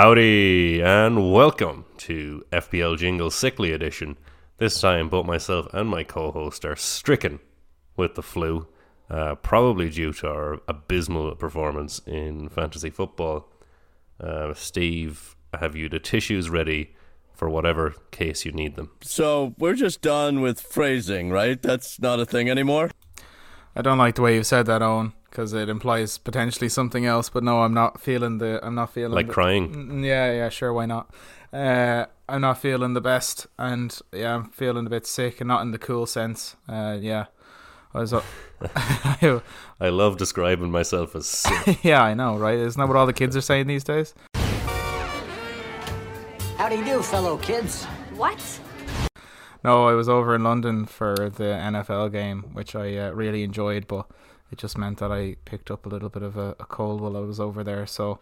Howdy and welcome to FPL Jingle Sickly Edition. This time, both myself and my co host are stricken with the flu, uh, probably due to our abysmal performance in fantasy football. Uh, Steve, have you the tissues ready for whatever case you need them? So we're just done with phrasing, right? That's not a thing anymore. I don't like the way you said that, Owen, because it implies potentially something else. But no, I'm not feeling the. I'm not feeling Like the- crying? Mm, Yeah, yeah, sure, why not? Uh, I'm not feeling the best, and yeah, I'm feeling a bit sick, and not in the cool sense. Uh, yeah, I was. Uh, I love describing myself as sick. yeah, I know, right? Isn't that what all the kids are saying these days? How do you do, fellow kids? What? No, I was over in London for the NFL game, which I uh, really enjoyed, but it just meant that I picked up a little bit of a, a cold while I was over there. So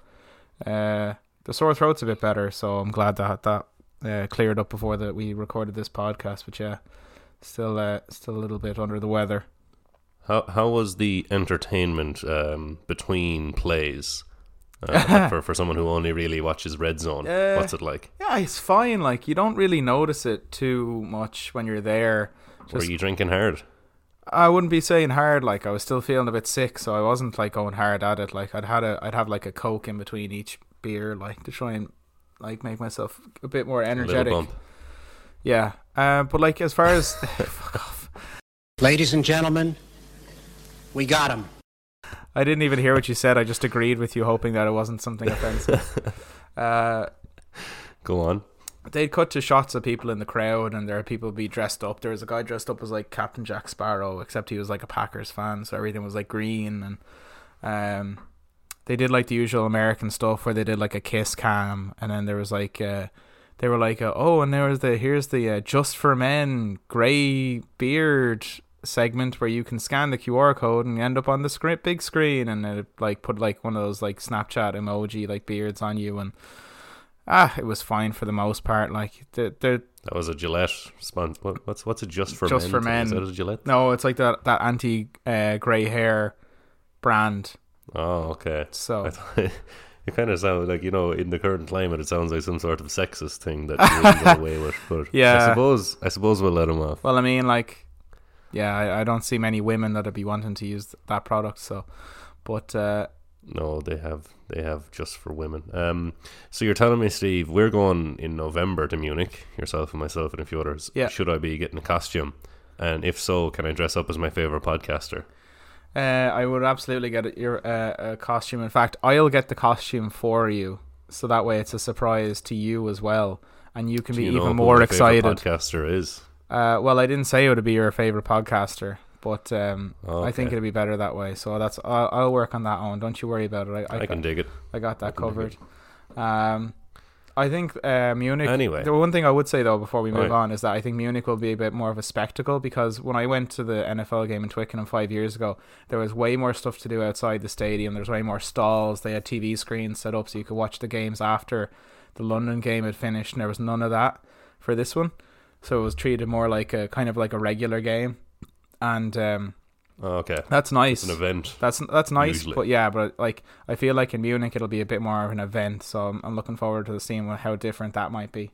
uh, the sore throat's a bit better, so I'm glad that that uh, cleared up before that we recorded this podcast. But yeah, still uh, still a little bit under the weather. How how was the entertainment um, between plays uh, for for someone who only really watches Red Zone? Uh, What's it like? Yeah, it's fine. Like you don't really notice it too much when you're there. Were you drinking hard? I wouldn't be saying hard. Like I was still feeling a bit sick, so I wasn't like going hard at it. Like I'd had a, I'd have like a coke in between each beer, like to try and like make myself a bit more A energetic. bump. Yeah, uh, but like as far as fuck off, Ladies and gentlemen, we got him. I didn't even hear what you said. I just agreed with you, hoping that it wasn't something offensive. uh, Go on. They'd cut to shots of people in the crowd, and there are people be dressed up. There was a guy dressed up as like Captain Jack Sparrow, except he was like a Packers fan, so everything was like green. And um, they did like the usual American stuff where they did like a kiss cam, and then there was like uh, they were like, uh, oh, and there was the here's the uh, just for men gray beard segment where you can scan the QR code and you end up on the screen, big screen, and it like put like one of those like Snapchat emoji like beards on you and. Ah, it was fine for the most part. Like the the That was a Gillette spon What, what's what's it just for Just men? for Is men. that a Gillette? no, it's like that that anti uh, gray hair brand. Oh, okay. So it kind of sounds like you know, in the current climate, it sounds like some sort of sexist thing that you wouldn't get away with. But yeah, I suppose I suppose we'll let him off. well, I mean, like, yeah, I, I don't see many women that'd be wanting to use that product. So, but uh, No, they have they have just for women. Um, so you're telling me, Steve, we're going in November to Munich, yourself and myself and a few others. Yeah. Should I be getting a costume? And if so, can I dress up as my favorite podcaster? uh, I would absolutely get a, your uh, a costume. In fact, I'll get the costume for you, so that way it's a surprise to you as well, and you can Do be you even more excited. Podcaster is. Uh, well, I didn't say it would be your favorite podcaster, but um, I think it'll be better that way. So that's I'll, I'll work on that one. Don't you worry about it. I, I, I, can got, dig it. I got that I covered. Um, I think uh, Munich. Anyway. the one thing I would say though before we move Right. on is that I think Munich will be a bit more of a spectacle because when I went to the NFL game in Twickenham five years ago, there was way more stuff to do outside the stadium. There's way more stalls. They had TV screens set up so you could watch the games after the London game had finished, and there was none of that for this one. So it was treated more like a kind of like a regular game, and um, Oh, okay. that's nice. It's an event. That's that's nice, Usually. but yeah, but like I feel like in Munich it'll be a bit more of an event, so I'm, I'm looking forward to seeing how different that might be.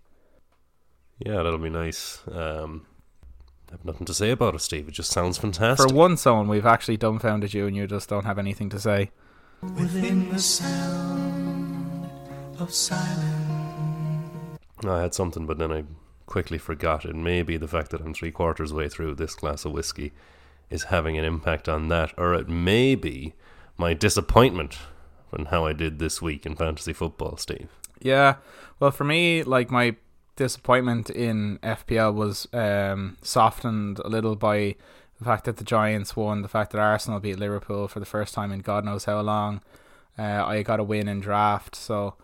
Yeah, that'll be nice. Um, I have nothing to say about it, Steve. It just sounds fantastic. For one zone, we've actually dumbfounded you, and you just don't have anything to say. Within the sound of silence. I had something, but then I quickly forgot. It may be the fact that I'm three quarters way through this glass of whiskey is having an impact on that, or it may be my disappointment on how I did this week in fantasy football, Steve. Yeah, well, for me, like my disappointment in FPL was um, softened a little by the fact that the Giants won, the fact that Arsenal beat Liverpool for the first time in God knows how long. Uh, I got a win in draft, so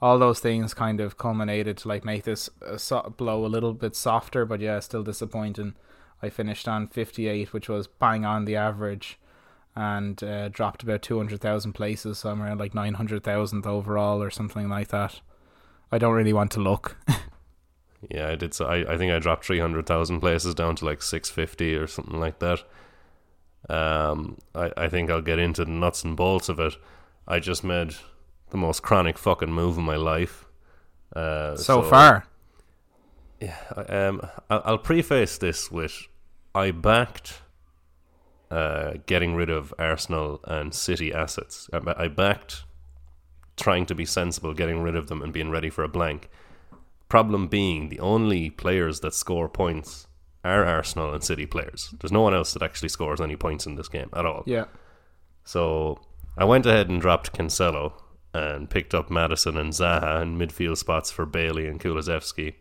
all those things kind of culminated to like make this uh, so- blow a little bit softer, but yeah, still disappointing. I finished on 58, which was bang on the average, and uh, dropped about 200,000 places, so I'm around like 900,000 overall or something like that. I don't really want to look. Yeah, I did. So I, I think I dropped three hundred thousand places down to like six fifty or something like that. Um, I I think I'll get into the nuts and bolts of it. I just made the most chronic fucking move in my life. Uh, So, far, um, I- I'll preface this with I backed uh, getting rid of Arsenal and City assets. I, I backed trying to be sensible, getting rid of them, and being ready for a blank. Problem being, the only players that score points are Arsenal and City players. There's no one else that actually scores any points in this game at all. yeah. So I went ahead and dropped Cancelo and picked up Maddison and Zaha in midfield spots for Bailey and Kulusevski.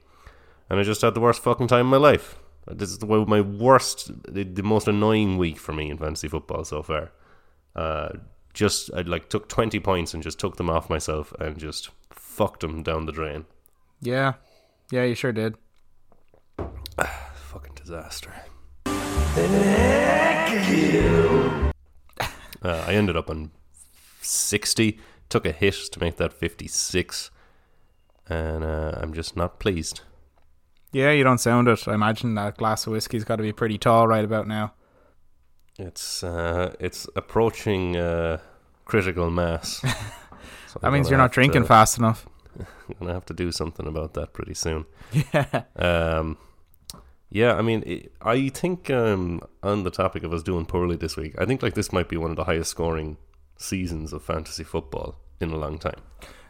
And I just had the worst fucking time of my life. This is the, my worst, the, the most annoying week for me in fantasy football so far. Uh, just I like took twenty points and just took them off myself and just fucked them down the drain. Yeah. Yeah, you sure did. Fucking disaster. Uh, I ended up on 60, took a hit to make that 56, and uh, I'm just not pleased. Yeah, you don't sound it. I imagine that glass of whiskey's got to be pretty tall right about now. It's uh, it's approaching uh, critical mass. So That I'm means you're not drinking to, fast enough. I'm gonna have to do something about that pretty soon. Yeah. Um, yeah, I mean, it, I think um, on the topic of us doing poorly this week, I think like this might be one of the highest scoring seasons of fantasy football in a long time.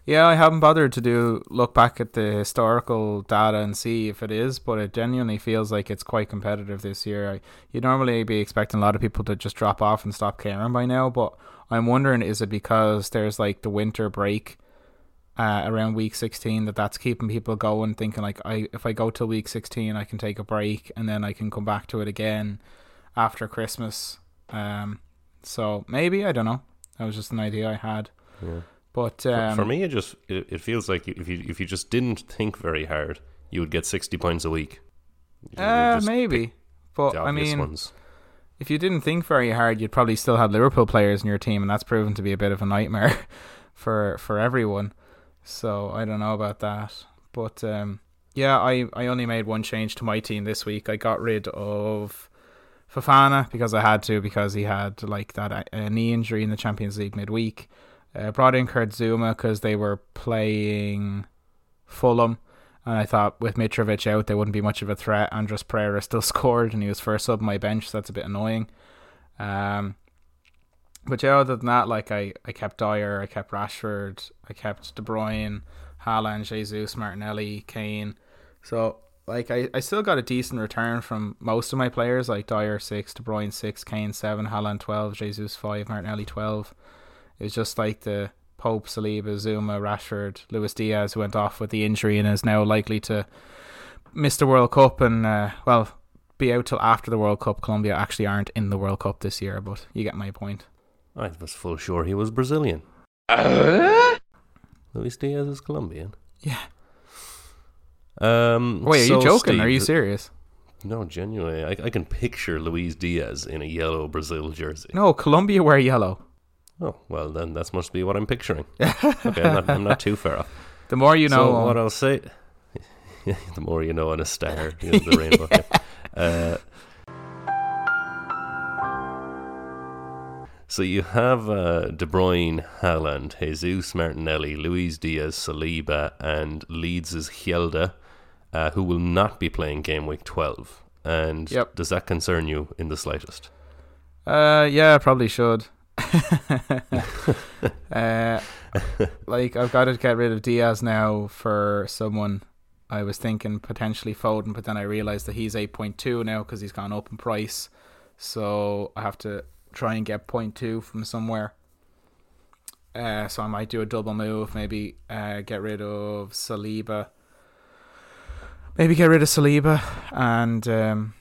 Yeah, I haven't bothered to do look back at the historical data and see if it is, but it genuinely feels like it's quite competitive this year. I, you'd normally be expecting a lot of people to just drop off and stop caring by now, but I'm wondering is it because there's like the winter break uh, around week 16 that that's keeping people going, thinking like I if I go till week 16, I can take a break and then I can come back to it again after Christmas. Um, so maybe I don't know. That was just an idea I had. Yeah. But For- um, for me, it just it, it feels like if you if you just didn't think very hard, you would get sixty points a week. You Uh, maybe. But I mean, ones. if you didn't think very hard, you'd probably still have Liverpool players in your team, and that's proven to be a bit of a nightmare for for everyone. So I don't know about that. But um, yeah, I I only made one change to my team this week. I got rid of Fofana because I had to because he had like that uh, knee injury in the Champions League midweek. Uh, brought in Kurt Zouma because they were playing Fulham. And I thought with Mitrovic out, they wouldn't be much of a threat. Andreas Pereira still scored, and he was first sub on my bench, so that's a bit annoying. Um, but yeah, other than that, like I, I kept Dyer, I kept Rashford, I kept De Bruyne, Haaland, Jesus, Martinelli, Kane. So like I, I still got a decent return from most of my players, like Dyer six, De Bruyne six, Kane seven, Haaland twelve, Jesus five, Martinelli twelve. It was just like the Pope, Saliba, Zouma, Rashford, Luis Diaz who went off with the injury and is now likely to miss the World Cup and uh, well be out till after the World Cup. Colombia actually aren't in the World Cup this year, but you get my point. I was full sure he was Brazilian. Luis Diaz is Colombian. Yeah. Um, Wait, are so, you joking? Steve, are you serious? No, genuinely, I, I can picture Luis Diaz in a yellow Brazil jersey. No, Colombia wear yellow. Oh, well, then that must be what I'm picturing. okay, I'm not, I'm not too far off. The more you know. so what I'll say, the more you know on a star, you know, the rainbow. Uh, so you have uh, De Bruyne, Haaland, Jesus Martinelli, Luis Diaz, Saliba, and Leeds' Hjelde, uh, who will not be playing game week 12. And Yep. does that concern you in the slightest? Uh, yeah, probably should. uh, like I've got to get rid of Diaz now for someone. I was thinking potentially Foden, but then I realized that he's eight point two now because he's gone up in price. So I have to try and get point two from somewhere. Uh, so I might do a double move, maybe uh, get rid of Saliba. Maybe get rid of Saliba and um,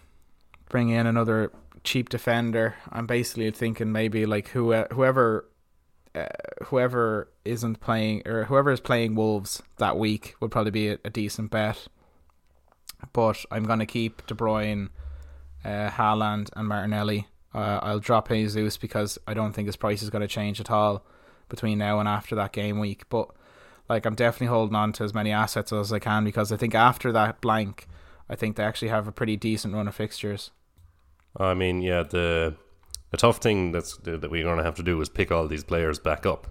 bring in another cheap defender. I'm basically thinking maybe like who whoever uh, whoever isn't playing or whoever is playing Wolves that week would probably be a, a decent bet. But I'm gonna keep De Bruyne, uh, Haaland, and Martinelli. Uh, I'll drop Jesus because I don't think his price is going to change at all between now and after that game week. But like I'm definitely holding on to as many assets as I can because I think after that blank, I think they actually have a pretty decent run of fixtures. I mean, yeah, the the tough thing that's that we're going to have to do is pick all these players back up.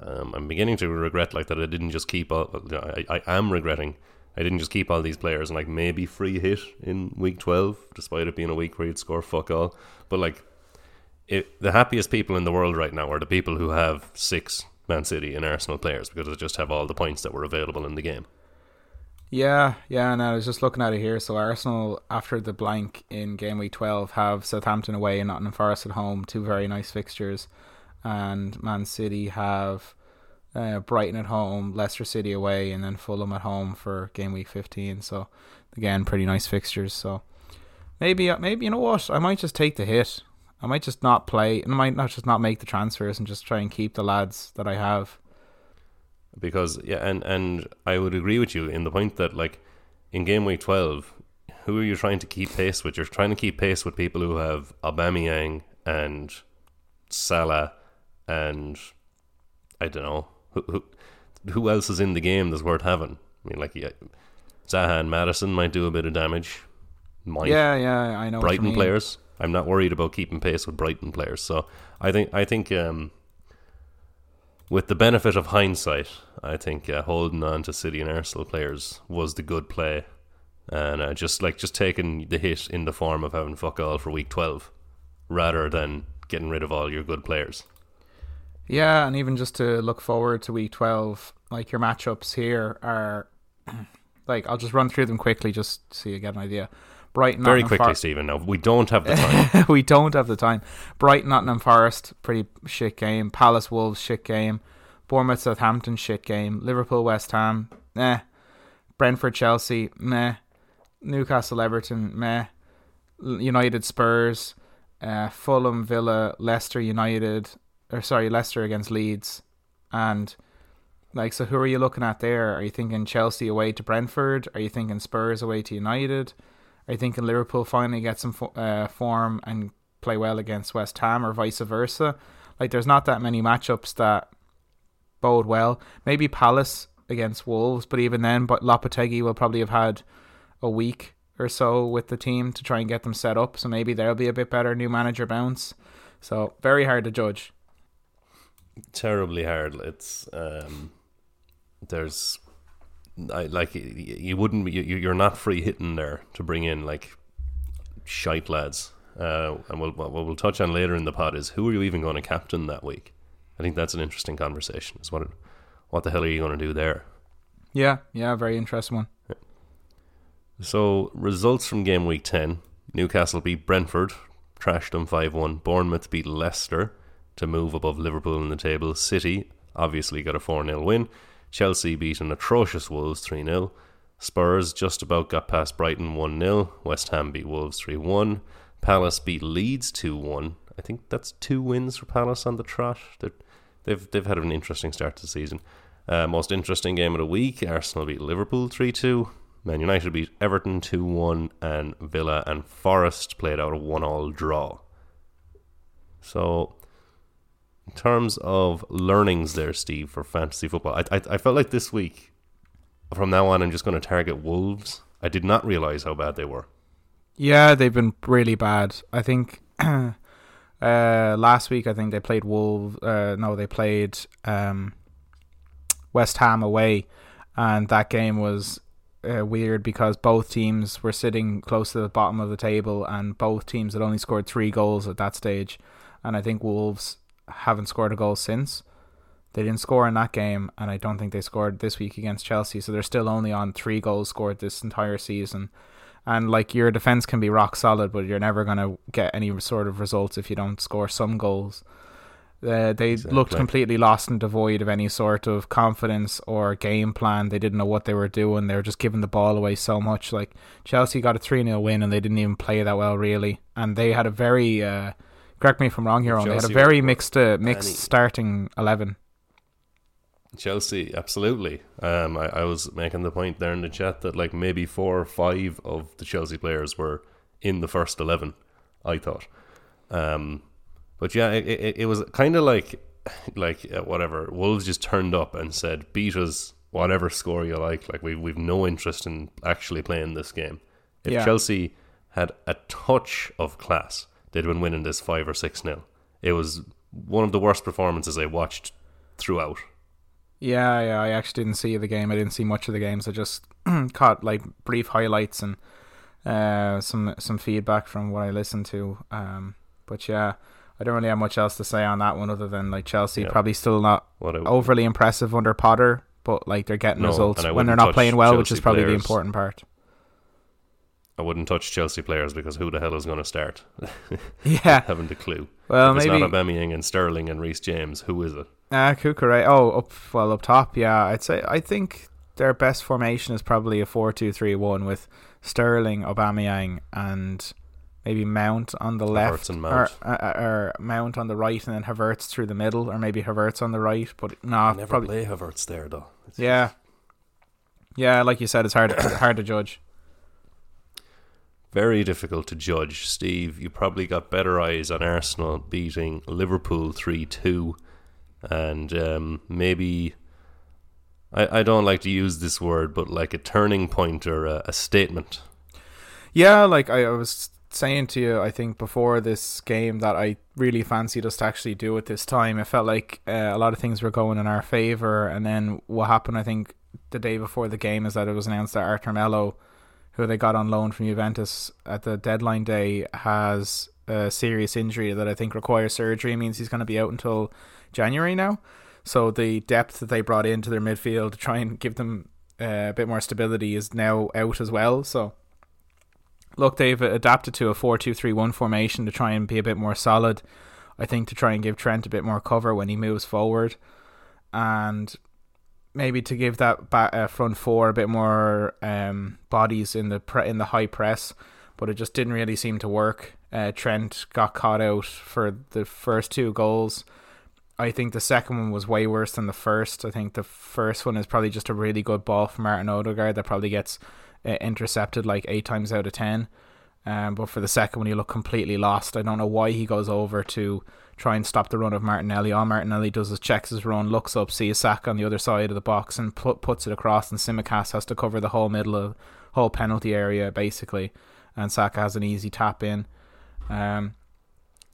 Um, I'm beginning to regret like that I didn't just keep all. I, I am regretting I didn't just keep all these players and like maybe free hit in week 12, despite it being a week where you'd score fuck all. But like, it, the happiest people in the world right now are the people who have six Man City and Arsenal players because they just have all the points that were available in the game. Yeah, yeah, and I was just looking at it here. So Arsenal, after the blank in game week twelve, have Southampton away and Nottingham Forest at home, two very nice fixtures, and Man City have uh, Brighton at home, Leicester City away, and then Fulham at home for game week 15. So again, pretty nice fixtures. So maybe, uh, maybe you know what? I might just take the hit. I might just not play, and I might not just not make the transfers and just try and keep the lads that I have. Because yeah, and and I would agree with you in the point that like in game week 12, who are you trying to keep pace with? You're trying to keep pace with people who have Aubameyang and Salah and I don't know who, who, who else is in the game that's worth having? I mean, like, yeah, Zaha and Maddison might do a bit of damage. Might. Yeah, yeah, I know. Brighton players. I'm not worried about keeping pace with Brighton players. So I think I think um, with the benefit of hindsight, I think uh, holding on to City and Arsenal players was the good play, and uh, just like just taking the hit in the form of having fuck all for week twelve, rather than getting rid of all your good players. Yeah, and even just to look forward to week 12, like your matchups here are like I'll just run through them quickly just so you get an idea. Brighton Very quickly, Far- Stephen. No, we don't have the time. we don't have the time. Brighton Nottingham Forest, pretty shit game. Palace Wolves, shit game. Bournemouth Southampton, shit game. Liverpool West Ham, meh. Brentford Chelsea, meh. Newcastle Everton, meh. United Spurs, uh, Fulham Villa, Leicester United, or sorry, Leicester against Leeds, and like, so who are you looking at there? Are you thinking Chelsea away to Brentford? Are you thinking Spurs away to United? Are think in Liverpool finally get some uh, form and play well against West Ham, or vice versa? Like, there's not that many matchups that bode well. Maybe Palace against Wolves, but even then, but Lopetegui will probably have had a week or so with the team to try and get them set up. So maybe there'll be a bit better new manager bounce. So very hard to judge terribly hard. It's um, there's I like you wouldn't you you're not free hitting there to bring in like shite lads. Uh, and we'll, what we'll touch on later in the pod is who are you even going to captain that week? I think that's an interesting conversation. Is what what the hell are you going to do there? Yeah, yeah, very interesting one. Yeah. So results from game week ten: Newcastle beat Brentford, trashed them five one. Bournemouth beat Leicester to move above Liverpool in the table. City obviously got a 4 0 win. Chelsea beat an atrocious Wolves 3 0. Spurs just about got past Brighton 1 0. West Ham beat Wolves 3 1. Palace beat Leeds 2 1. I think that's two wins for Palace on the trot. they they've, they've had an interesting start to the season. Uh, most interesting game of the week Arsenal beat Liverpool 3 2. Man United beat Everton 2 1. And Villa and Forest played out a 1 all draw. So terms of learnings there, Steve, for fantasy football, I, I, I felt like this week, from now on, I'm just going to target Wolves. I did not realize how bad they were. Yeah, they've been really bad. I think uh, last week, I think they played Wolves. Uh, no, they played um, West Ham away, and that game was uh, weird because both teams were sitting close to the bottom of the table, and both teams had only scored three goals at that stage. And I think Wolves haven't scored a goal since. They didn't score in that game, and I don't think they scored this week against Chelsea. So they're still only on three goals scored this entire season. And like your defense can be rock solid, but you're never going to get any sort of results if you don't score some goals. Uh, they exactly. looked completely lost and devoid of any sort of confidence or game plan. They didn't know what they were doing. They were just giving the ball away so much. Like Chelsea got a 3 0 win and they didn't even play that well, really. And they had a very. Uh, correct me if I'm wrong here. On They had a very mixed uh, mixed starting eleven. Chelsea, absolutely. Um, I, I was making the point there in the chat that like maybe four or five of the Chelsea players were in the first eleven. I thought, um, but yeah, it, it, it was kind of like like uh, whatever. Wolves just turned up and said, "Beat us, whatever score you like." Like we we've no interest in actually playing this game. If yeah. Chelsea had a touch of class, they'd been winning this five or six nil. It was one of the worst performances I watched throughout. Yeah, yeah. I actually didn't see the game. I didn't see much of the games. I just caught like brief highlights and uh, some some feedback from what I listened to. Um, but yeah, I don't really have much else to say on that one other than like Chelsea Yeah. probably still not What a, overly impressive under Potter, but like they're getting No, results when they're wouldn't playing well, which is probably the important part. I wouldn't touch Chelsea players because who the hell is going to start? Yeah. Haven't a clue. Well, if it's maybe not Aubameyang and Sterling and Reece James, who is it? uh, Cucurella. Oh, up well up top. Yeah, I'd say I think their best formation is probably a four-two-three-one with Sterling, Aubameyang, and maybe Mount on the left, and Mount. Or, uh, or Mount on the right, and then Havertz through the middle, or maybe Havertz on the right. But no, I never probably play Havertz there though. It's- yeah, yeah. Like you said, it's hard hard to judge. Very difficult to judge. Steve, you probably got better eyes on Arsenal beating Liverpool 3 2. And um, maybe, I, I don't like to use this word, but like a turning point or a, a statement. Yeah, like I, I was saying to you, I think before this game that I really fancied us to actually do it this time. It felt like uh, a lot of things were going in our favour, and then what happened, I think, the day before the game is that it was announced that Arthur Melo, who they got on loan from Juventus at the deadline day, has a serious injury that I think requires surgery. It means he's going to be out until January now. So the depth that they brought into their midfield to try and give them uh, a bit more stability is now out as well. So look, they've adapted to a 4 2 3 1 formation to try and be a bit more solid. I think to try and give Trent a bit more cover when he moves forward. And maybe to give that back, uh, front four a bit more um, bodies in the pre- in the high press, but it just didn't really seem to work. Uh, Trent got caught out for the first two goals. I think the second one was way worse than the first. I think the first one is probably just a really good ball from Martin Odegaard that probably gets uh, intercepted like eight times out of ten. Um, but for the second one, he looked completely lost. I don't know why he goes over to try and stop the run of Martinelli. All Martinelli does is checks his run, looks up, sees Saka on the other side of the box, and put, puts it across. And Tsimikas has to cover the whole middle of whole penalty area basically, and Saka has an easy tap in. Um,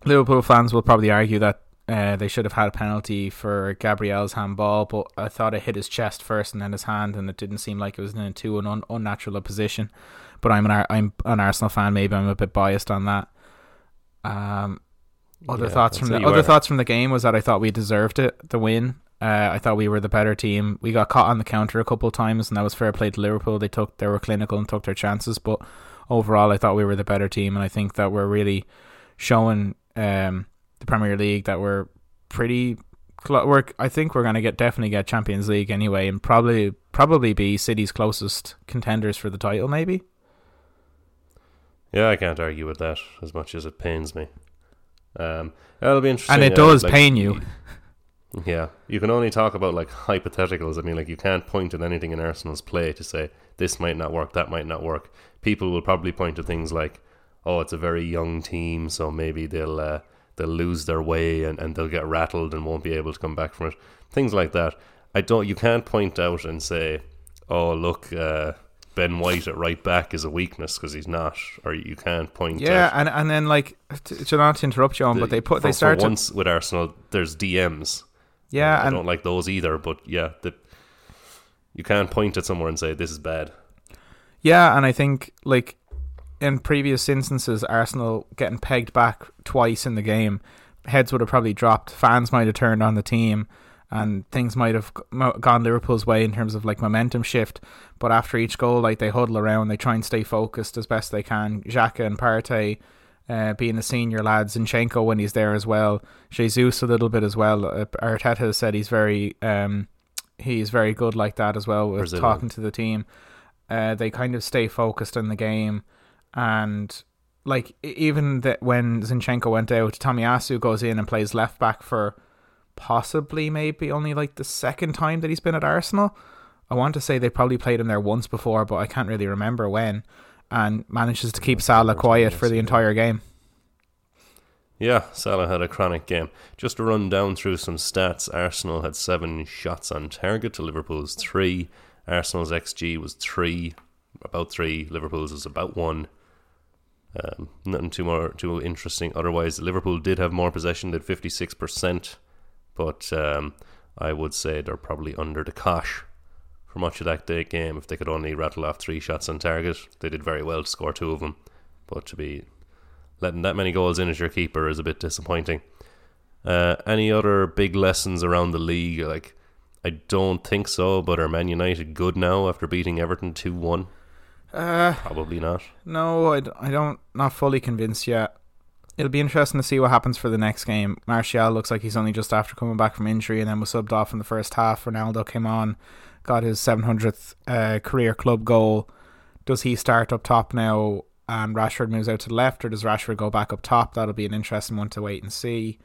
Liverpool fans will probably argue that uh, they should have had a penalty for Gabriel's handball, but I thought it hit his chest first and then his hand, and it didn't seem like it was in too an un- unnatural a position. But I'm an Ar- I'm an Arsenal fan. Maybe I'm a bit biased on that. Um, other Yeah, thoughts from the other are. thoughts from the game was that I thought we deserved it, the win. Uh, I thought we were the better team. We got caught on the counter a couple of times, and that was fair play to Liverpool. They took they were clinical and took their chances, but overall, I thought we were the better team, and I think that we're really showing um, the Premier League that we're pretty. Cl- we're, I think we're going to get definitely get Champions League anyway, and probably probably be City's closest contenders for the title, maybe. Yeah, I can't argue with that as much as it pains me. Um, it'll be interesting. And it uh, does like, pain you. Yeah, you can only talk about like hypotheticals. I mean, like you can't point at anything in Arsenal's play to say this might not work, that might not work. People will probably point to things like, "Oh, it's a very young team, so maybe they'll uh, they'll lose their way and, and they'll get rattled and won't be able to come back from it." Things like that. I don't. You can't point out and say, "Oh, look, uh, Ben White at right back is a weakness because he's not," or you can't point. Yeah, and and then like to, to not to interrupt you on, but they put for, they started. for once with Arsenal. There's DMs. yeah, I and don't like those either. But yeah, the, you can't point at somewhere and say this is bad. Yeah, and I think like in previous instances, Arsenal getting pegged back twice in the game, heads would have probably dropped. Fans might have turned on the team, and things might have gone Liverpool's way in terms of like momentum shift. But after each goal, like they huddle around, they try and stay focused as best they can. Xhaka and Partey. Uh, being the senior lads, Zinchenko when he's there as well, Jesus a little bit as well. Uh, Arteta has said he's very, um, he's very good like that as well with Brazilian. talking to the team uh, they kind of stay focused in the game and like even that when Zinchenko went out Tomiyasu goes in and plays left back for possibly maybe only like the second time that he's been at Arsenal I want to say they probably played him there once before but I can't really remember when and manages to keep Salah quiet for the entire game Yeah, Salah had a chronic game. Just to run down through some stats, Arsenal had seven shots on target to Liverpool's three. Arsenal's XG was three, about three. Liverpool's was about one. Um, nothing too more too interesting. Otherwise, Liverpool did have more possession, did fifty six percent, but um, I would say they're probably under the cosh for much of that day game. If they could only rattle off three shots on target, they did very well to score two of them. But to be letting that many goals in as your keeper is a bit disappointing. Uh, any other big lessons around the league? Like, I don't think so. But are Man United good now after beating Everton two one? Uh, Probably not. no, I, d- I don't not fully convinced yet. It'll be interesting to see what happens for the next game. Martial looks like he's only just after coming back from injury and then was subbed off in the first half. Ronaldo came on, got his 700th uh, career club goal. Does he start up top now and Rashford moves out to the left, or does Rashford go back up top? That'll be an interesting one to wait and see.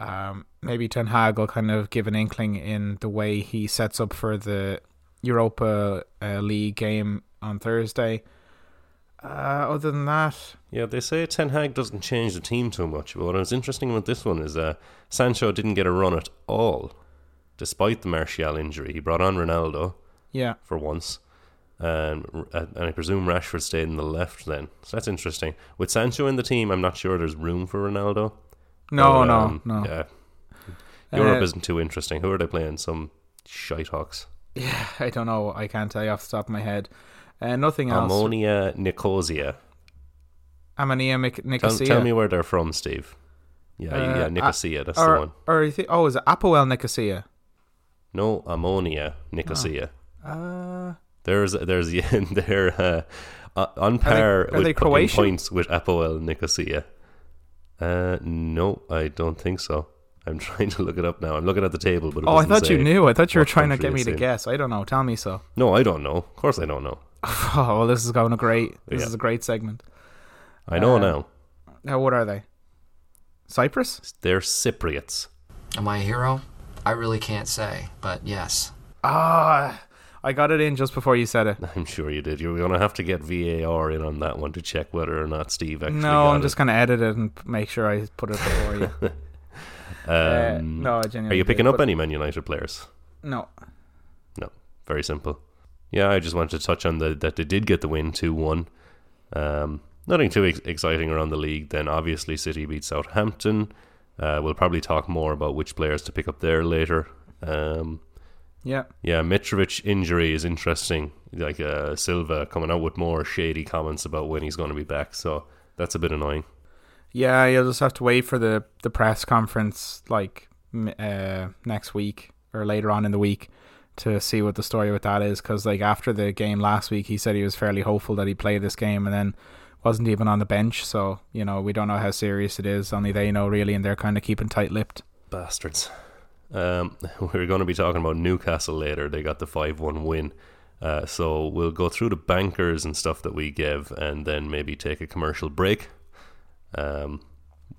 Um, maybe Ten Hag will kind of give an inkling in the way he sets up for the Europa uh, League game on Thursday. Uh, other than that, Yeah, they say Ten Hag doesn't change the team too much. But what was interesting about this one is uh, Sancho didn't get a run at all, despite the Martial injury. He brought on Ronaldo yeah, for once, and uh, and I presume Rashford stayed in the left then. So that's interesting. With Sancho in the team, I'm not sure there's room for Ronaldo. no, But, no, um, no. Yeah, Europe Uh, isn't too interesting. Who are they playing? Some shitehawks. Yeah, I don't know. I can't tell you off the top of my head. Uh, nothing else. Omonia Nicosia. Omonia Mic- Tell, Nicosia. tell me where they're from, Steve. Yeah, Uh, yeah, Nicosia. That's or, the one. Or I think, oh, is it Apoel Nicosia? No, Omonia Nicosia. Uh, There's there's yeah, they're uh, uh, on par are with they po- in Croatian? points with Apoel Nicosia. Uh, no, I don't think so. I'm trying to look it up now. I'm looking at the table, but it oh, I thought you knew. I thought you were trying to get me to guess. I don't know. Tell me so. No, I don't know. Of course, I don't know. Oh, well, this is going to great. This Yeah. is a great segment. I know Um, now. Now, what are they? Cyprus? They're Cypriots. Am I a hero? I really can't say, but yes. Ah, I got it in just before you said it. I'm sure you did. You're going to have to get VAR in on that one to check whether or not Steve actually. No, got I'm it. just going to edit it and make sure I put it before you. Uh, Um, no, I Are you picking did, up but- any Man United players? No. No, very simple. Yeah, I just wanted to touch on the that they did get the win two one. Um, nothing too ex- exciting around the league. Then obviously City beat Southampton. Uh, we'll probably talk more about which players to pick up there later. Um, Yeah. yeah, Mitrovic injury is interesting. Like uh, Silva coming out with more shady comments about when he's going to be back. So that's a bit annoying. Yeah, you'll just have to wait for the, the press conference like uh, next week or later on in the week to see what the story with that is. Because like after the game last week, he said he was fairly hopeful that he'd play this game, and then wasn't even on the bench. So you know we don't know how serious it is. Only they know really, and they're kind of keeping tight lipped. Bastards. Um, we're going to be talking about Newcastle later. They got the 5 1 win. Uh, so we'll go through the bankers and stuff that we give and then maybe take a commercial break. Um,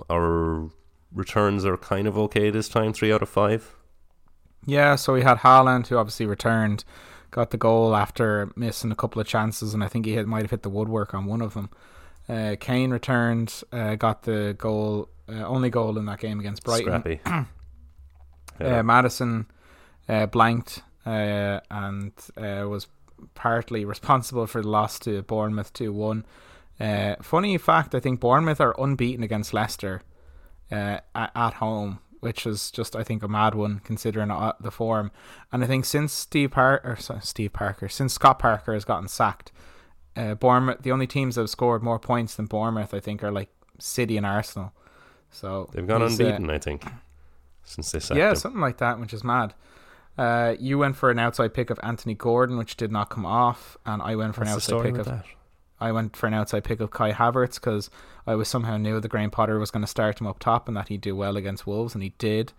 our returns are kind of okay this time, 3 out of 5. Yeah, so we had Haaland, who obviously returned, got the goal after missing a couple of chances, and I think he hit, might have hit the woodwork on one of them. Uh, Kane returned, uh, got the goal, uh, only goal in that game against Brighton. Scrappy. Uh, Maddison uh, blanked uh, and uh, was partly responsible for the loss to Bournemouth 2 1. Uh, funny fact, I think Bournemouth are unbeaten against Leicester uh, at, at home, which is just, I think, a mad one considering uh, the form. And I think since Steve Parker, Steve Parker, since Scott Parker has gotten sacked, uh, Bournemouth, the only teams that have scored more points than Bournemouth, I think, are like City and Arsenal. So They've gone uh, unbeaten, I think, since they sacked yeah, him. something like that, which is mad. Uh, you went for an outside pick of Anthony Gordon, which did not come off, and I went for What's an outside pick of that? I went for an outside pick of Kai Havertz because I was somehow knew that Graham Potter was going to start him up top and that he'd do well against Wolves, and he did.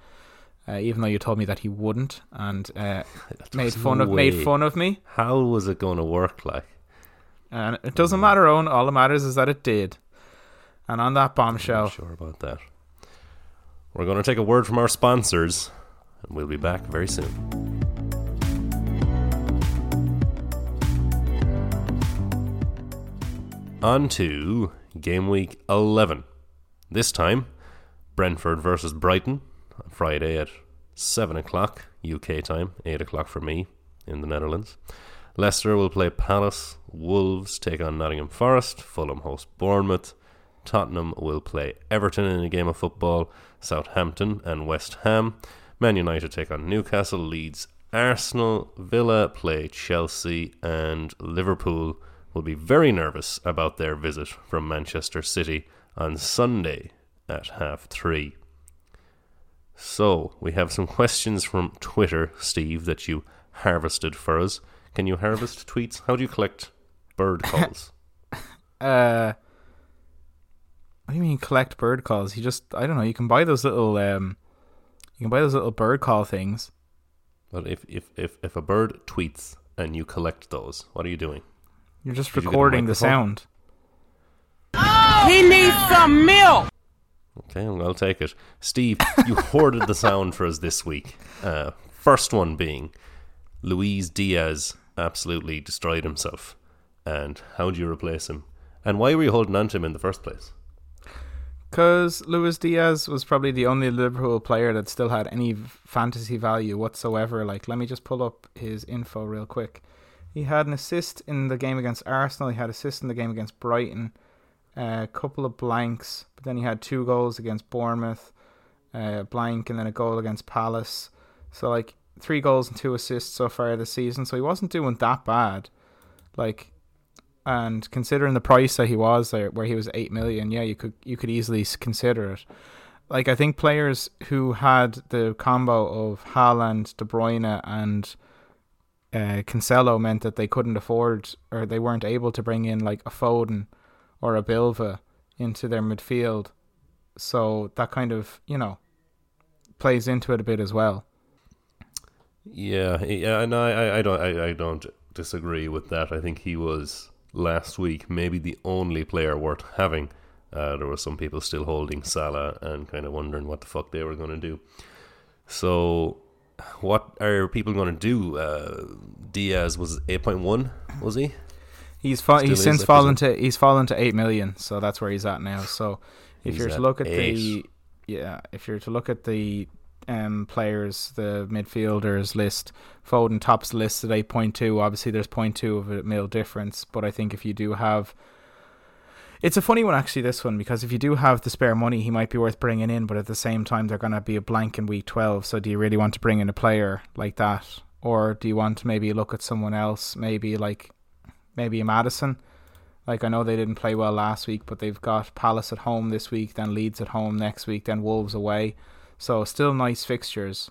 Uh, even though you told me that he wouldn't, and uh, made fun no of made fun of me, How was it going to work? Like, and it doesn't matter. Owen, all that matters is that it did. And on that I'm bombshell, not sure about that. We're going to take a word from our sponsors, and we'll be back very soon. On to game week 11. This time, Brentford versus Brighton, Friday at 7 o'clock UK time, 8 o'clock for me in the Netherlands. Leicester will play Palace, Wolves take on Nottingham Forest, Fulham host Bournemouth, Tottenham will play Everton in a game of football, Southampton and West Ham, Man United take on Newcastle, Leeds, Arsenal, Villa play Chelsea, and Liverpool will be very nervous about their visit from Manchester City on Sunday at half three. So, we have some questions from Twitter, Steve, that you harvested for us. Can you harvest tweets? How do you collect bird calls? Uh, what do you mean collect bird calls? You just I don't know. You can buy those little um, you can buy those little bird call things. But if, if, if, if a bird tweets and you collect those, what are you doing? You're just Did you get recording the microphone? sound. He needs some milk. Okay, I'll take it. Steve, you hoarded the sound for us this week. Uh, first one being Luis Diaz absolutely destroyed himself. And how do you replace him? And why were you holding on to him in the first place? Because Luis Diaz was probably the only Liverpool player that still had any fantasy value whatsoever. Like, let me just pull up his info real quick. He had an assist in the game against Arsenal. He had assist in the game against Brighton. Uh, a couple of blanks, but then he had two goals against Bournemouth, uh, a blank, and then a goal against Palace. So like three goals and two assists so far this season. So he wasn't doing that bad. Like and considering the price that he was there, where he was eight million, yeah, you could you could easily consider it. Like I think players who had the combo of Haaland, De Bruyne, and uh, Cancelo meant that they couldn't afford or they weren't able to bring in like a Foden or a Bilva into their midfield. So that kind of you know plays into it a bit as well. Yeah, yeah, and I, I, don't, I, I don't disagree with that. I think he was last week maybe the only player worth having. Uh, there were some people still holding Salah and kind of wondering what the fuck they were going to do. So, what are people going to do? Uh, Diaz was eight point one, was he? He's fa- he's since fallen to he's fallen to eight million, so that's where he's at now. So if He's you're to look at eight. the yeah, if you're to look at the um players, the midfielders list, Foden tops the list at eight point two. Obviously, there's point two of a mil difference, but I think if you do have it's a funny one actually this one because if you do have the spare money he might be worth bringing in but at the same time they're going to be a blank in week 12 so do you really want to bring in a player like that? Or do you want to maybe look at someone else maybe like maybe a Maddison? Like I know they didn't play well last week but they've got Palace at home this week then Leeds at home next week then Wolves away. So still nice fixtures.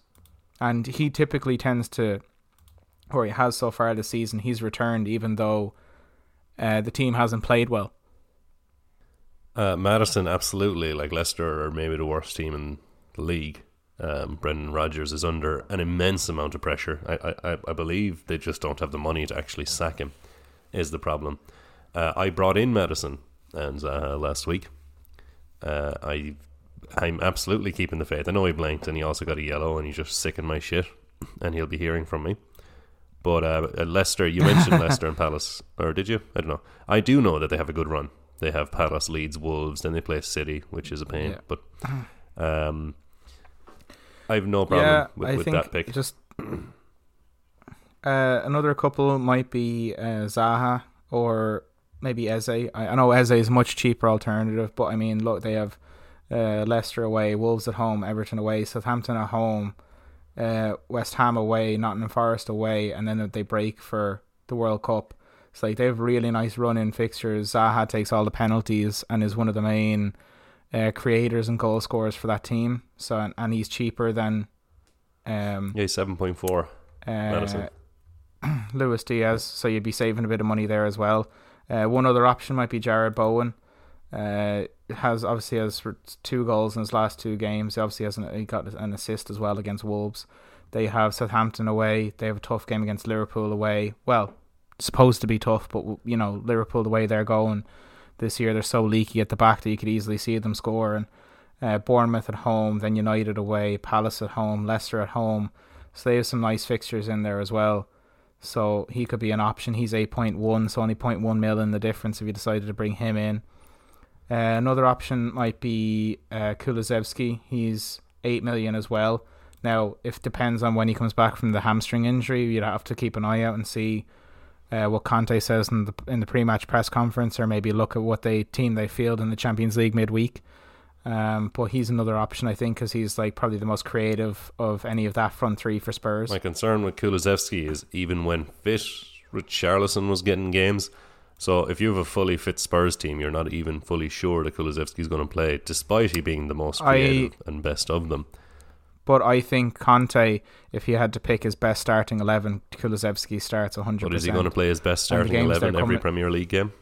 And he typically tends to or he has so far this season he's returned even though uh, the team hasn't played well Uh, Maddison, absolutely. Like Leicester are maybe the worst team in the league. Um, Brendan Rodgers is under an immense amount of pressure. I, I, I believe they just don't have the money to actually sack him. Is the problem? Uh, I brought in Maddison and uh, last week. Uh, I I'm absolutely keeping the faith. I know he blanked and he also got a yellow and he's just sick in my shit, and he'll be hearing from me. But uh, uh, Leicester, you mentioned Leicester and Palace, or did you? I don't know. I do know that they have a good run. They have Palace, Leeds, Wolves, then they play City, which is a pain. Yeah. But um, I have no problem yeah, with, with that pick. just uh, another couple might be uh, Zaha or maybe Eze. I, I know Eze is a much cheaper alternative, but I mean, look, they have uh, Leicester away, Wolves at home, Everton away, Southampton at home, uh, West Ham away, Nottingham Forest away, and then they break for the World Cup. It's like they have really nice running fixtures. Zaha takes all the penalties and is one of the main uh, creators and goal scorers for that team. So and, and he's cheaper than um, Yeah, seven point four. Maddison. uh, Luis Diaz, so you'd be saving a bit of money there as well. Uh, one other option might be Jarrod Bowen. Uh, has obviously has two goals in his last two games. He obviously has an, he got an assist as well against Wolves. They have Southampton away. They have a tough game against Liverpool away. Well, supposed to be tough, but you know Liverpool the way they're going this year, they're so leaky at the back that you could easily see them score. And uh, Bournemouth at home, then United away, Palace at home, Leicester at home. So they have some nice fixtures in there as well. So he could be an option. He's 8.1, so only 0.1 mil in the difference if you decided to bring him in. Uh, another option might be uh. He's 8 million as well. Now, if depends on when he comes back from the hamstring injury, you'd have to keep an eye out and see uh, what Conte says in the in the pre-match press conference, or maybe look at what they team they field in the Champions League midweek, Um, but he's another option, I think, because he's like probably the most creative of any of that front three for Spurs. My concern with Kulusevski is even when fit, Richarlison was getting games. So if you have a fully fit Spurs team, you're not even fully sure that Kulusevski's going to play, despite he being the most I- creative and best of them. But I think Conte, if he had to pick his best starting eleven, Kulusevski starts hundred But is he going to play his best starting eleven every coming- Premier League game?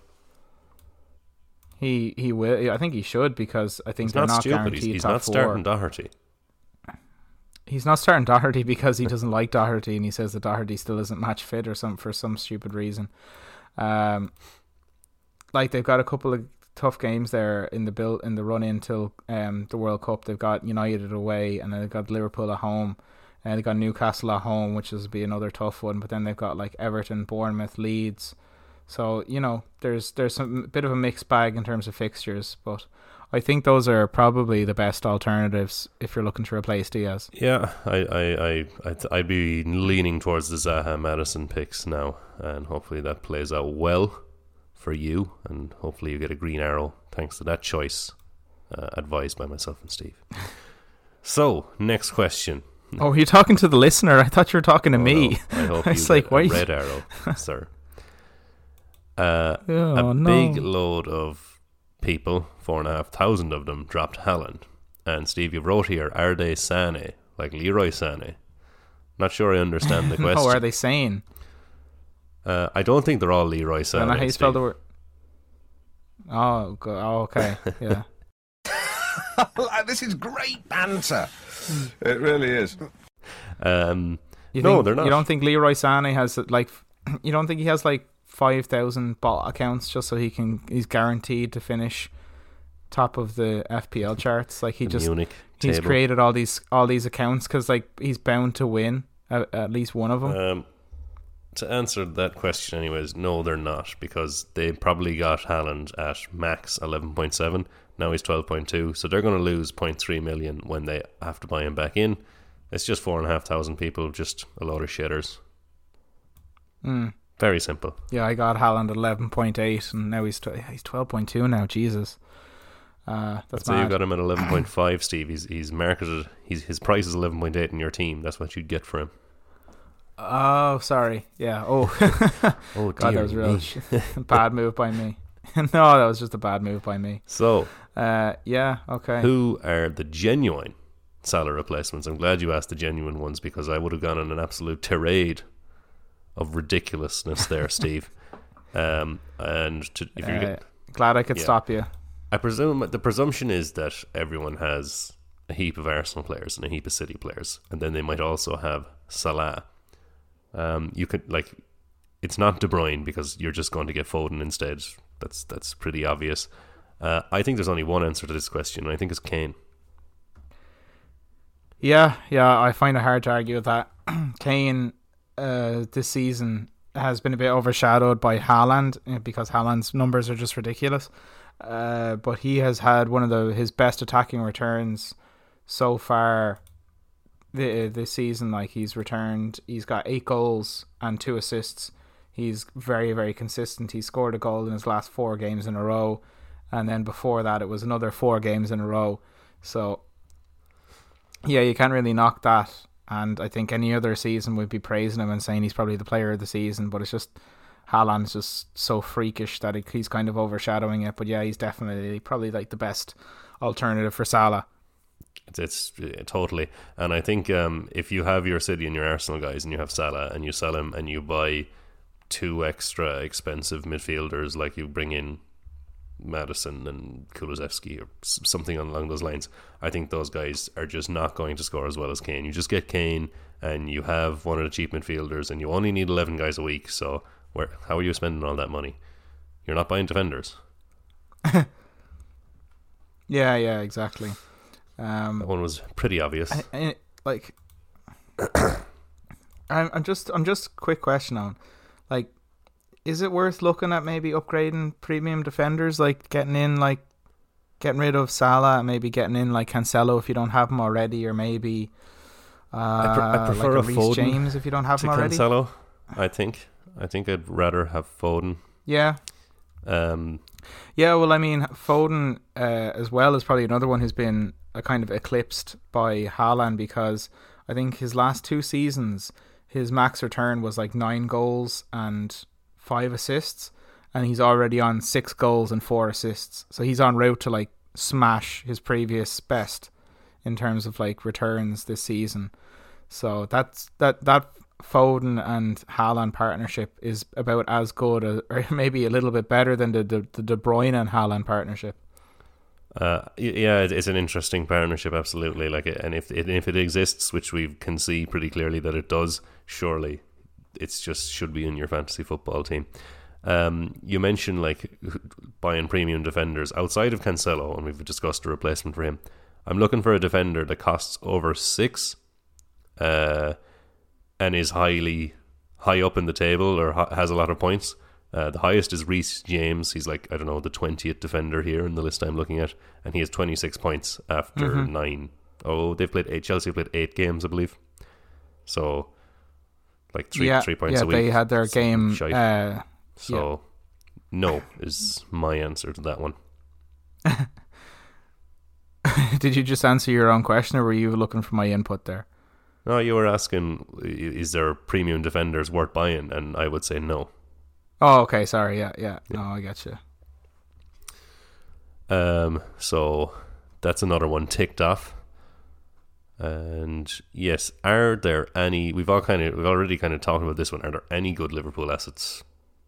He he will. I think he should because I think He's they're not not, stupid. guaranteed He's, he's top not four. starting Doherty. He's not starting Doherty because he doesn't like Doherty, and he says that Doherty still isn't match fit or some for some stupid reason. Um, like they've got a couple of tough games there in the build in the run into um the World Cup. They've got United away, and then they've got Liverpool at home, and they've got Newcastle at home, which is be another tough one. But then they've got like Everton, Bournemouth, Leeds. So you know, there's there's some bit of a mixed bag in terms of fixtures, but I think those are probably the best alternatives if you're looking to replace Diaz. Yeah, I, I, I, I'd, I'd be leaning towards the Zaha Maddison picks now, and hopefully that plays out well for you, and hopefully you get a green arrow thanks to that choice, uh, advised by myself and Steve. So, next question. Oh, you're talking to the listener. I thought you were talking to Oh, me. no, I hope It's you like, wait. red arrow, sir. Uh, Oh a no! big load of people, four and a half thousand of them, dropped Haaland. And Steve, you wrote here, are they Sane? Like Leroy Sane? Not sure I understand the question. oh, are they saying? Uh, I don't think they're all Leroy Sané. Don't know how you spell the word. Oh, go, oh, okay, yeah. this is great banter. It really is. Um, You No, think, they're not. You don't think Leroy Sané has like? You don't think he has like five thousand bot accounts just so he can? He's guaranteed to finish top of the FPL charts. Like he the just Munich he's table. created all these all these accounts because like he's bound to win at, at least one of them. Um, to answer that question, anyways, no, they're not because they probably got Haaland at max eleven point seven. Now he's twelve point two, so they're going to lose 0.3 million when they have to buy him back in. It's just four and a half thousand people, just a lot of shitters. Mm. Very simple. Yeah, I got Haaland at eleven point eight, and now he's tw- he's twelve point two now. Jesus, uh, that's so you got him at eleven point five, Steve. He's he's marketed. He's his price is eleven point eight in your team. That's what you'd get for him. Oh, sorry. Yeah. Oh, Oh God, that was real sh- bad move by me. no, that was just a bad move by me. So Uh, yeah. Okay. Who are the genuine Salah replacements? I'm glad you asked the genuine ones because I would have gone on an absolute tirade of ridiculousness there, Steve. Um, and to, if you Uh, glad I could yeah. stop you. I presume the presumption is that everyone has a heap of Arsenal players and a heap of City players, and then they might also have Salah. Um, you could like, it's not De Bruyne because you're just going to get Foden instead. That's that's pretty obvious. Uh, I think there's only one answer to this question, and I think it's Kane. Yeah, yeah, I find it hard to argue with that. Kane, uh, this season has been a bit overshadowed by Haaland uh, because Haaland's numbers are just ridiculous. Uh, but he has had one of the his best attacking returns so far the, this season. Like he's returned, he's got eight goals and two assists. He's very, very consistent. He scored a goal in his last four games in a row, and then before that, it was another four games in a row. So yeah, you can't really knock that. And I think any other season would be praising him and saying he's probably the player of the season. But it's just Haaland's just so freakish that he's kind of overshadowing it. But yeah, he's definitely probably like the best alternative for Salah. It's, it's totally, and I think um, if you have your City and your Arsenal guys, and you have Salah, and you sell him, and you buy two extra expensive midfielders, like you bring in Maddison and Kulusevski or something along those lines, I think those guys are just not going to score as well as Kane. You just get Kane, and you have one of the cheap midfielders, and you only need eleven guys a week. So, where how are you spending all that money? You're not buying defenders. Yeah, yeah, exactly. Um, That one was pretty obvious. I, I, like I'm, I'm just I'm just quick question on like is it worth looking at maybe upgrading premium defenders like getting in like getting rid of Salah and maybe getting in like Cancelo if you don't have him already or maybe uh, I pre- I prefer like a Reece Foden James if you don't have him already Cancelo, I think. I think I'd rather have Foden. yeah Um, Yeah, well, I mean, Foden uh, as well is probably another one who's been uh, kind of eclipsed by Haaland because I think his last two seasons, his max return was like nine goals and five assists, and he's already on six goals and four assists. So he's on route to like smash his previous best in terms of like returns this season. So that's that that Foden and Haaland partnership is about as good, as, or maybe a little bit better than the the, the De Bruyne and Haaland partnership. Uh, yeah, it's an interesting partnership, absolutely. Like, and if it, if it exists, which we can see pretty clearly that it does, surely it's just should be in your fantasy football team. Um, you mentioned like buying premium defenders outside of Cancelo, and we've discussed a replacement for him. I'm looking for a defender that costs over six, uh, and is highly high up in the table or ha- has a lot of points. Uh, the highest is Reece James. He's like I don't know the twentieth defender here in the list I'm looking at, and he has twenty six points after Mhm. nine. Oh, they've played eight. Chelsea played eight games, I believe. So, like three yeah, three points yeah, a week. they had their Something game. Uh, so, no is my answer to that one. did you just answer your own question, or were you looking for my input there? No, you were asking, is there premium defenders worth buying? And I would say no. Oh, okay. Sorry. Yeah, yeah. No, I got you. Um, so that's another one ticked off. And yes, are there any? We've all kind of we've already kind of talked about this one. Are there any good Liverpool assets?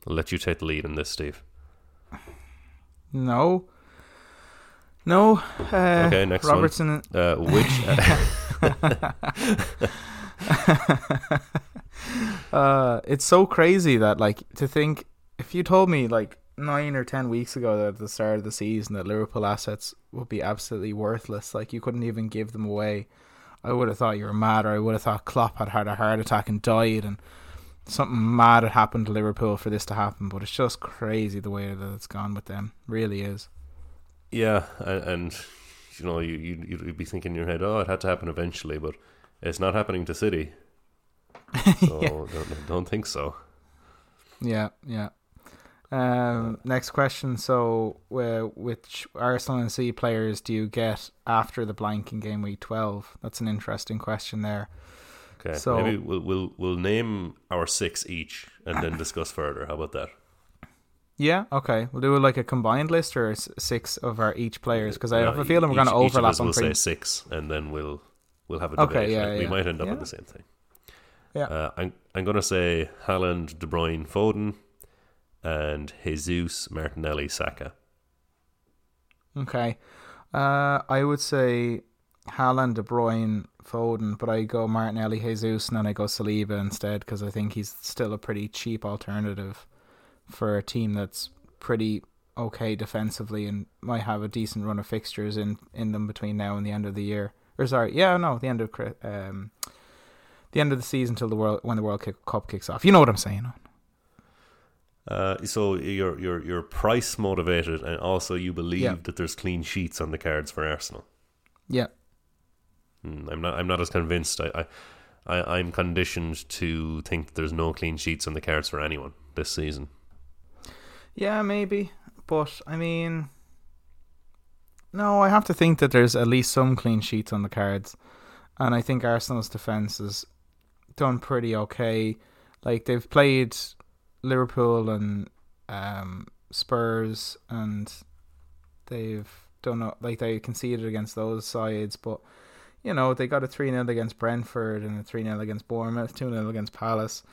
I'll let you take the lead in this, Steve. No. No. Uh, Okay, next Robertson. one. Uh, which? uh, Uh, it's so crazy that like to think if you told me like nine or ten weeks ago that at the start of the season that Liverpool assets would be absolutely worthless, like you couldn't even give them away, I would have thought you were mad, or I would have thought Klopp had had a heart attack and died, and something mad had happened to Liverpool for this to happen. But it's just crazy the way that it's gone with them. Really is. yeah, and you know, you you you'd be thinking in your head, oh, it had to happen eventually, but it's not happening to City. So don't, don't think so. Yeah, yeah. Um, next question. So, uh, which Arsenal and C players do you get after the blank in game week twelve? That's an interesting question there. Okay, So- maybe we'll we'll we'll name our six each and then discuss further. How about that? Yeah, okay. We'll do like a combined list or six of our each players because I No, have a feeling we're going to each- each of overlap us on will say six, and then we'll we'll have a debate. Okay, yeah, Like, we might end up Yeah. on the same thing. Yeah. Uh, I'm I'm gonna say Haaland, De Bruyne, Foden, and Jesus, Martinelli, Saka. Okay. Uh, I would say Haaland, De Bruyne, Foden, but I go Martinelli, Jesus, and then I go Saliba instead because I think he's still a pretty cheap alternative for a team that's pretty okay defensively and might have a decent run of fixtures in, in them between now and the end of the year. Or sorry, yeah, no, the end of um, the end of the season till the world when the World Cup kicks off. You know what I'm saying? Uh, so you're you're you're price motivated, and also you believe Yeah. that there's clean sheets on the cards for Arsenal. Yeah. Mm, I'm not. I'm not as convinced. I, I, I, I'm conditioned to think there's no clean sheets on the cards for anyone this season. Yeah, maybe. But I mean No, I have to think that there's at least some clean sheets on the cards. And I think Arsenal's defence has done pretty okay. Like they've played Liverpool and um, Spurs and they've done like they conceded against those sides, but you know, they got a 3 0 against Brentford and a 3 0 against Bournemouth, 2 0 against Palace.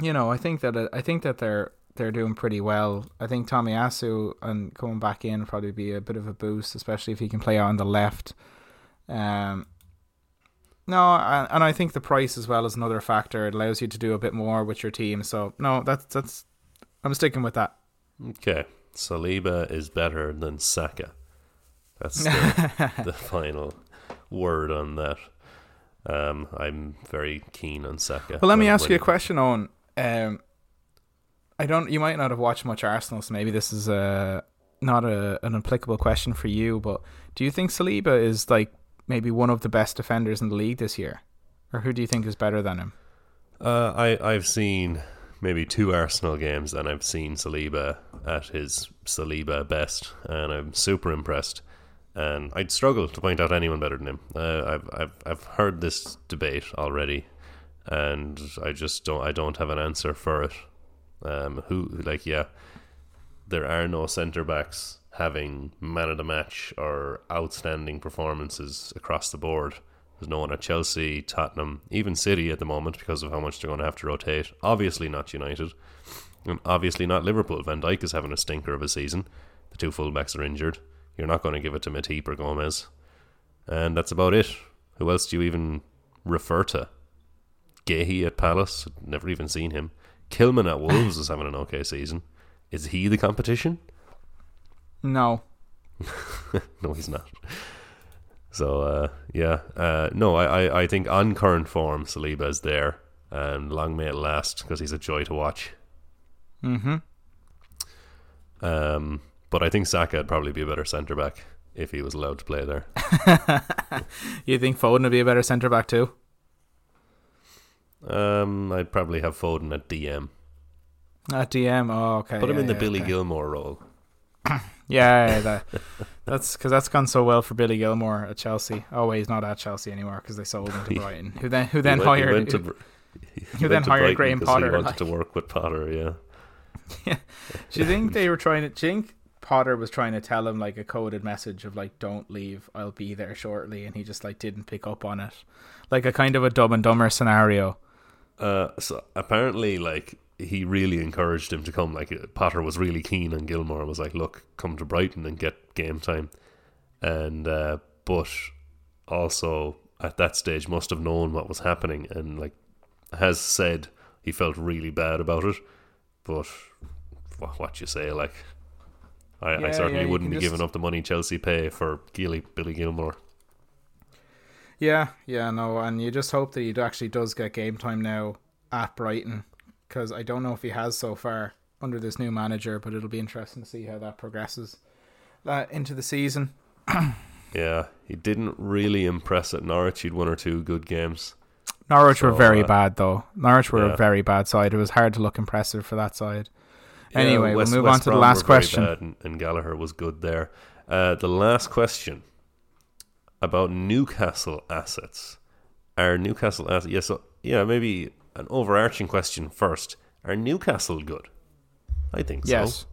You know, I think that I think that they're they're doing pretty well. I think Tomiyasu and coming back in probably be a bit of a boost, especially if he can play on the left. Um, no, and, I think the price as well is another factor. It allows you to do a bit more with your team. So no, that's that's I'm sticking with that. Okay, Saliba is better than Saka. That's the, the final word on that. Um, I'm very keen on Saka. Well, let me ask you a question on. Um, I don't. You might not have watched much Arsenal, so maybe this is a not a an applicable question for you. But do you think Saliba is like maybe one of the best defenders in the league this year, or who do you think is better than him? Uh, I I've seen maybe two Arsenal games, and I've seen Saliba at his Saliba best, and I'm super impressed. And I'd struggle to point out anyone better than him. Uh, I've I've I've heard this debate already, and I just don't I don't have an answer for it. Um, who like yeah, there are no centre backs having man of the match or outstanding performances across the board. There's no one at Chelsea, Tottenham, even City at the moment because of how much they're going to have to rotate. Obviously not United, and obviously not Liverpool. Van Dijk is having a stinker of a season. The two fullbacks are injured. You're not going to give it to Matip or Gomez, and that's about it. Who else do you even refer to? Guéhi at Palace, never even seen him. Kilman at Wolves is having an okay season. Is he the competition? No. no, he's not. So uh, yeah, uh, no, I, I, I think on current form, Saliba is there, and long may it last because he's a joy to watch. Mm-hmm. Um, but I think Saka would probably be a better centre back if he was allowed to play there. you think Foden would be a better centre back too? Um, I'd probably have Foden at DM. At DM, oh okay. Put him yeah, in the yeah, Billy okay. Gilmour role. Yeah, yeah, that, that's because that's gone so well for Billy Gilmour at Chelsea. Oh wait, he's not at Chelsea anymore because they sold him to Brighton. Who then who then he went, hired went to, who, who then hired Graham Potter, He wanted like- to work with Potter. Yeah. Do you think they were trying to? Do you think Potter was trying to tell him like a coded message of like "Don't leave, I'll be there shortly," and he just like didn't pick up on it, like a kind of a Dumb and Dumber scenario. Uh, so apparently, like he really encouraged him to come. Like Potter was really keen, and Gilmour was like, "Look, come to Brighton and get game time." And uh, but also at that stage must have known what was happening, and like has said he felt really bad about it. But what, what you say, like I, I certainly yeah, wouldn't be just- giving up the money Chelsea pay for Gilly, Billy Gilmour. Yeah, yeah, no, and you just hope that he actually does get game time now at Brighton, because I don't know if he has so far under this new manager, but it'll be interesting to see how that progresses uh, into the season. Yeah, he didn't really impress at Norwich. He'd one or two good games. Norwich were very uh, bad though. Norwich were yeah. a very bad side. It was hard to look impressive for that side. Yeah, Anyway, West- we'll move West on to the last question. and, and Gallagher was good there. Uh, the last question about Newcastle assets. Are Newcastle assets? Yeah, so yeah, maybe an overarching question first. Are Newcastle good? I think Yes. so.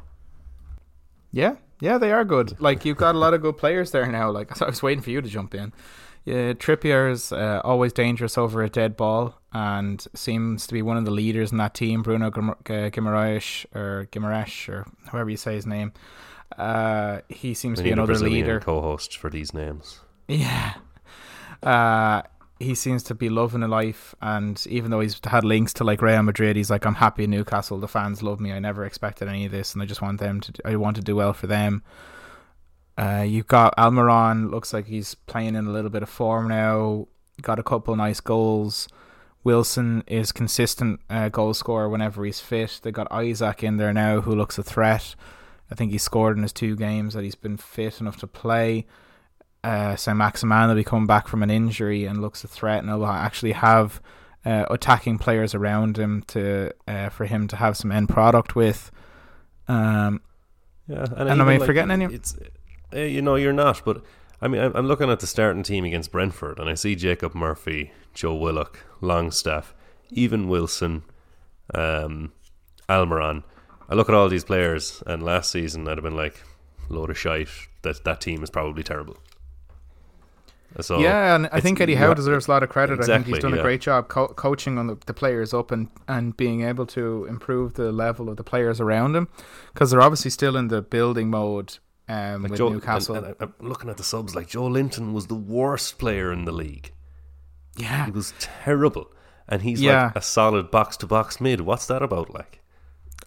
Yeah, yeah, they are good. Like you've got a lot of good players there now. Like I was waiting for you to jump in. Yeah, Trippier's uh, always dangerous over a dead ball and seems to be one of the leaders in that team. Bruno Gim- Guimaraes or Guimaraes or however you say his name. Uh, he seems We to be another Brazilian leader. co-host for these names. Yeah. Uh, he seems to be loving the life, and even though he's had links to like Real Madrid, he's like, "I'm happy in Newcastle. The fans love me. I never expected any of this, and I just want them to. I want to do well for them." Uh, you've got Almiron. Looks like he's playing in a little bit of form now. Got a couple nice goals. Wilson is consistent uh, goal scorer whenever he's fit. They got Isak in there now, who looks a threat. I think he scored in his two games that he's been fit enough to play uh, Maximin will be coming back from an injury and looks a threat, and he'll actually have uh, attacking players around him to uh, for him to have some end product with. Um, Yeah, And am even, I forgetting any- It's, uh, you know, you're not. But I mean, I'm, I'm looking at the starting team against Brentford, and I see Jacob Murphy, Joe Willock, Longstaff, even Wilson, um, Almiron. I look at all these players, and last season I'd have been like, load of shite. That that team is probably terrible. So yeah, and I think Eddie Howe deserves a lot of credit. I think he's done yeah. a great job co- coaching on the, the players up and, and being able to improve the level of the players around him because they're obviously still in the building mode um, Like with Joe, Newcastle. And, and I'm looking at the subs. Like Joelinton was the worst player in the league. yeah, He was terrible, and he's Yeah. like a solid box to box mid. What's that about? Like,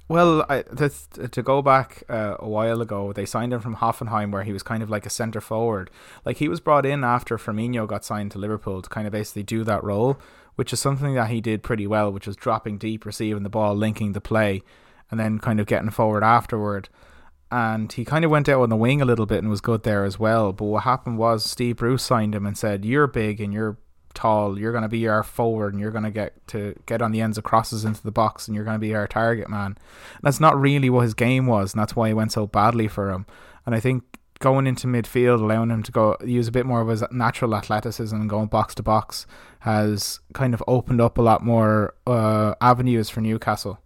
Well, I, to go back uh, a while ago, they signed him from Hoffenheim, where he was kind of like a centre forward. Like he was brought in after Firmino got signed to Liverpool to kind of basically do that role, which is something that he did pretty well, which was dropping deep, receiving the ball, linking the play, and then kind of getting forward afterward. And he kind of went out on the wing a little bit and was good there as well. But what happened was Steve Bruce signed him and said, "You're big and you're tall. You're going to be our forward, and you're going to get to get on the ends of crosses into the box, and you're going to be our target man. That's not really what his game was, and that's why it went so badly for him. And I think going into midfield, allowing him to go use a bit more of his natural athleticism and going box to box, has kind of opened up a lot more uh, avenues for Newcastle.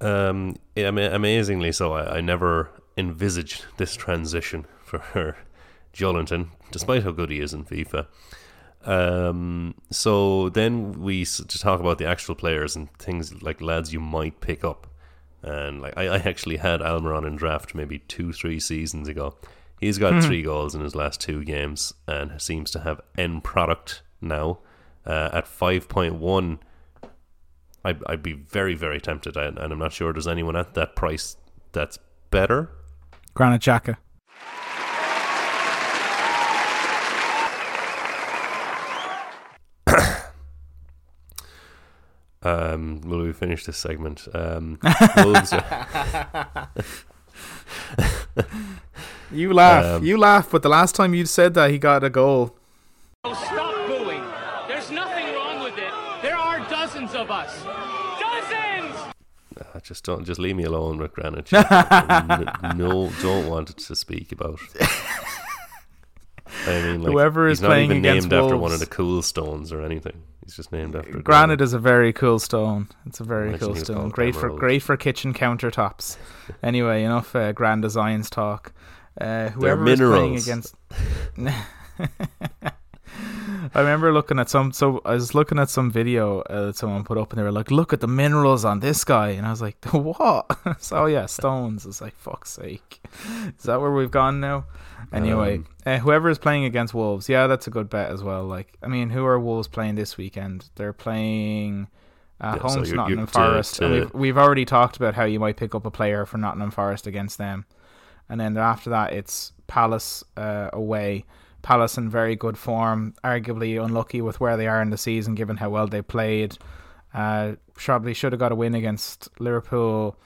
Um, yeah, ama- amazingly so. I, I never envisaged this transition for Joelinton, despite how good he is in FIFA. Um, so then we to talk about the actual players and things like lads you might pick up. And like I, I actually had Almiron in draft maybe two, three seasons ago. He's got three goals in his last two games and seems to have end product now uh, at five point one. I'd, I'd be very, very tempted, and and I'm not sure there's anyone at that price that's better. Granit Xhaka. Um, will we finish this segment? Um, Wolves are- You laugh, Um, you laugh, but the last time you said that he got a goal, Oh, stop booing. There's nothing wrong with it. There are dozens of us. Dozens! Uh, just don't, just leave me alone with Granite. Xhaka. N- no, don't want to speak about. I mean, like, Whoever he's is not playing even against named after one of the cool stones or anything. He's just named after. Granite is a very cool stone. It's a very cool stone. Great for Emerald. great for kitchen countertops. anyway, enough uh, grand designs talk. Uh, whoever is playing against. I remember looking at some. So I was looking at some video uh, that someone put up, and they were like, "Look at the minerals on this guy," and I was like, "What?" so oh, yeah, stones. It's like fuck's sake. Is that where we've gone now? Anyway, Um, uh, whoever is playing against Wolves, yeah, that's a good bet as well. Like, I mean, who are Wolves playing this weekend? They're playing at Yeah, home so to Nottingham to- Forest, and to- we've we've already talked about how you might pick up a player for Nottingham Forest against them, and then after that it's Palace uh, away. Palace in very good form, arguably unlucky with where they are in the season, given how well they played. Uh, probably should have got a win against Liverpool.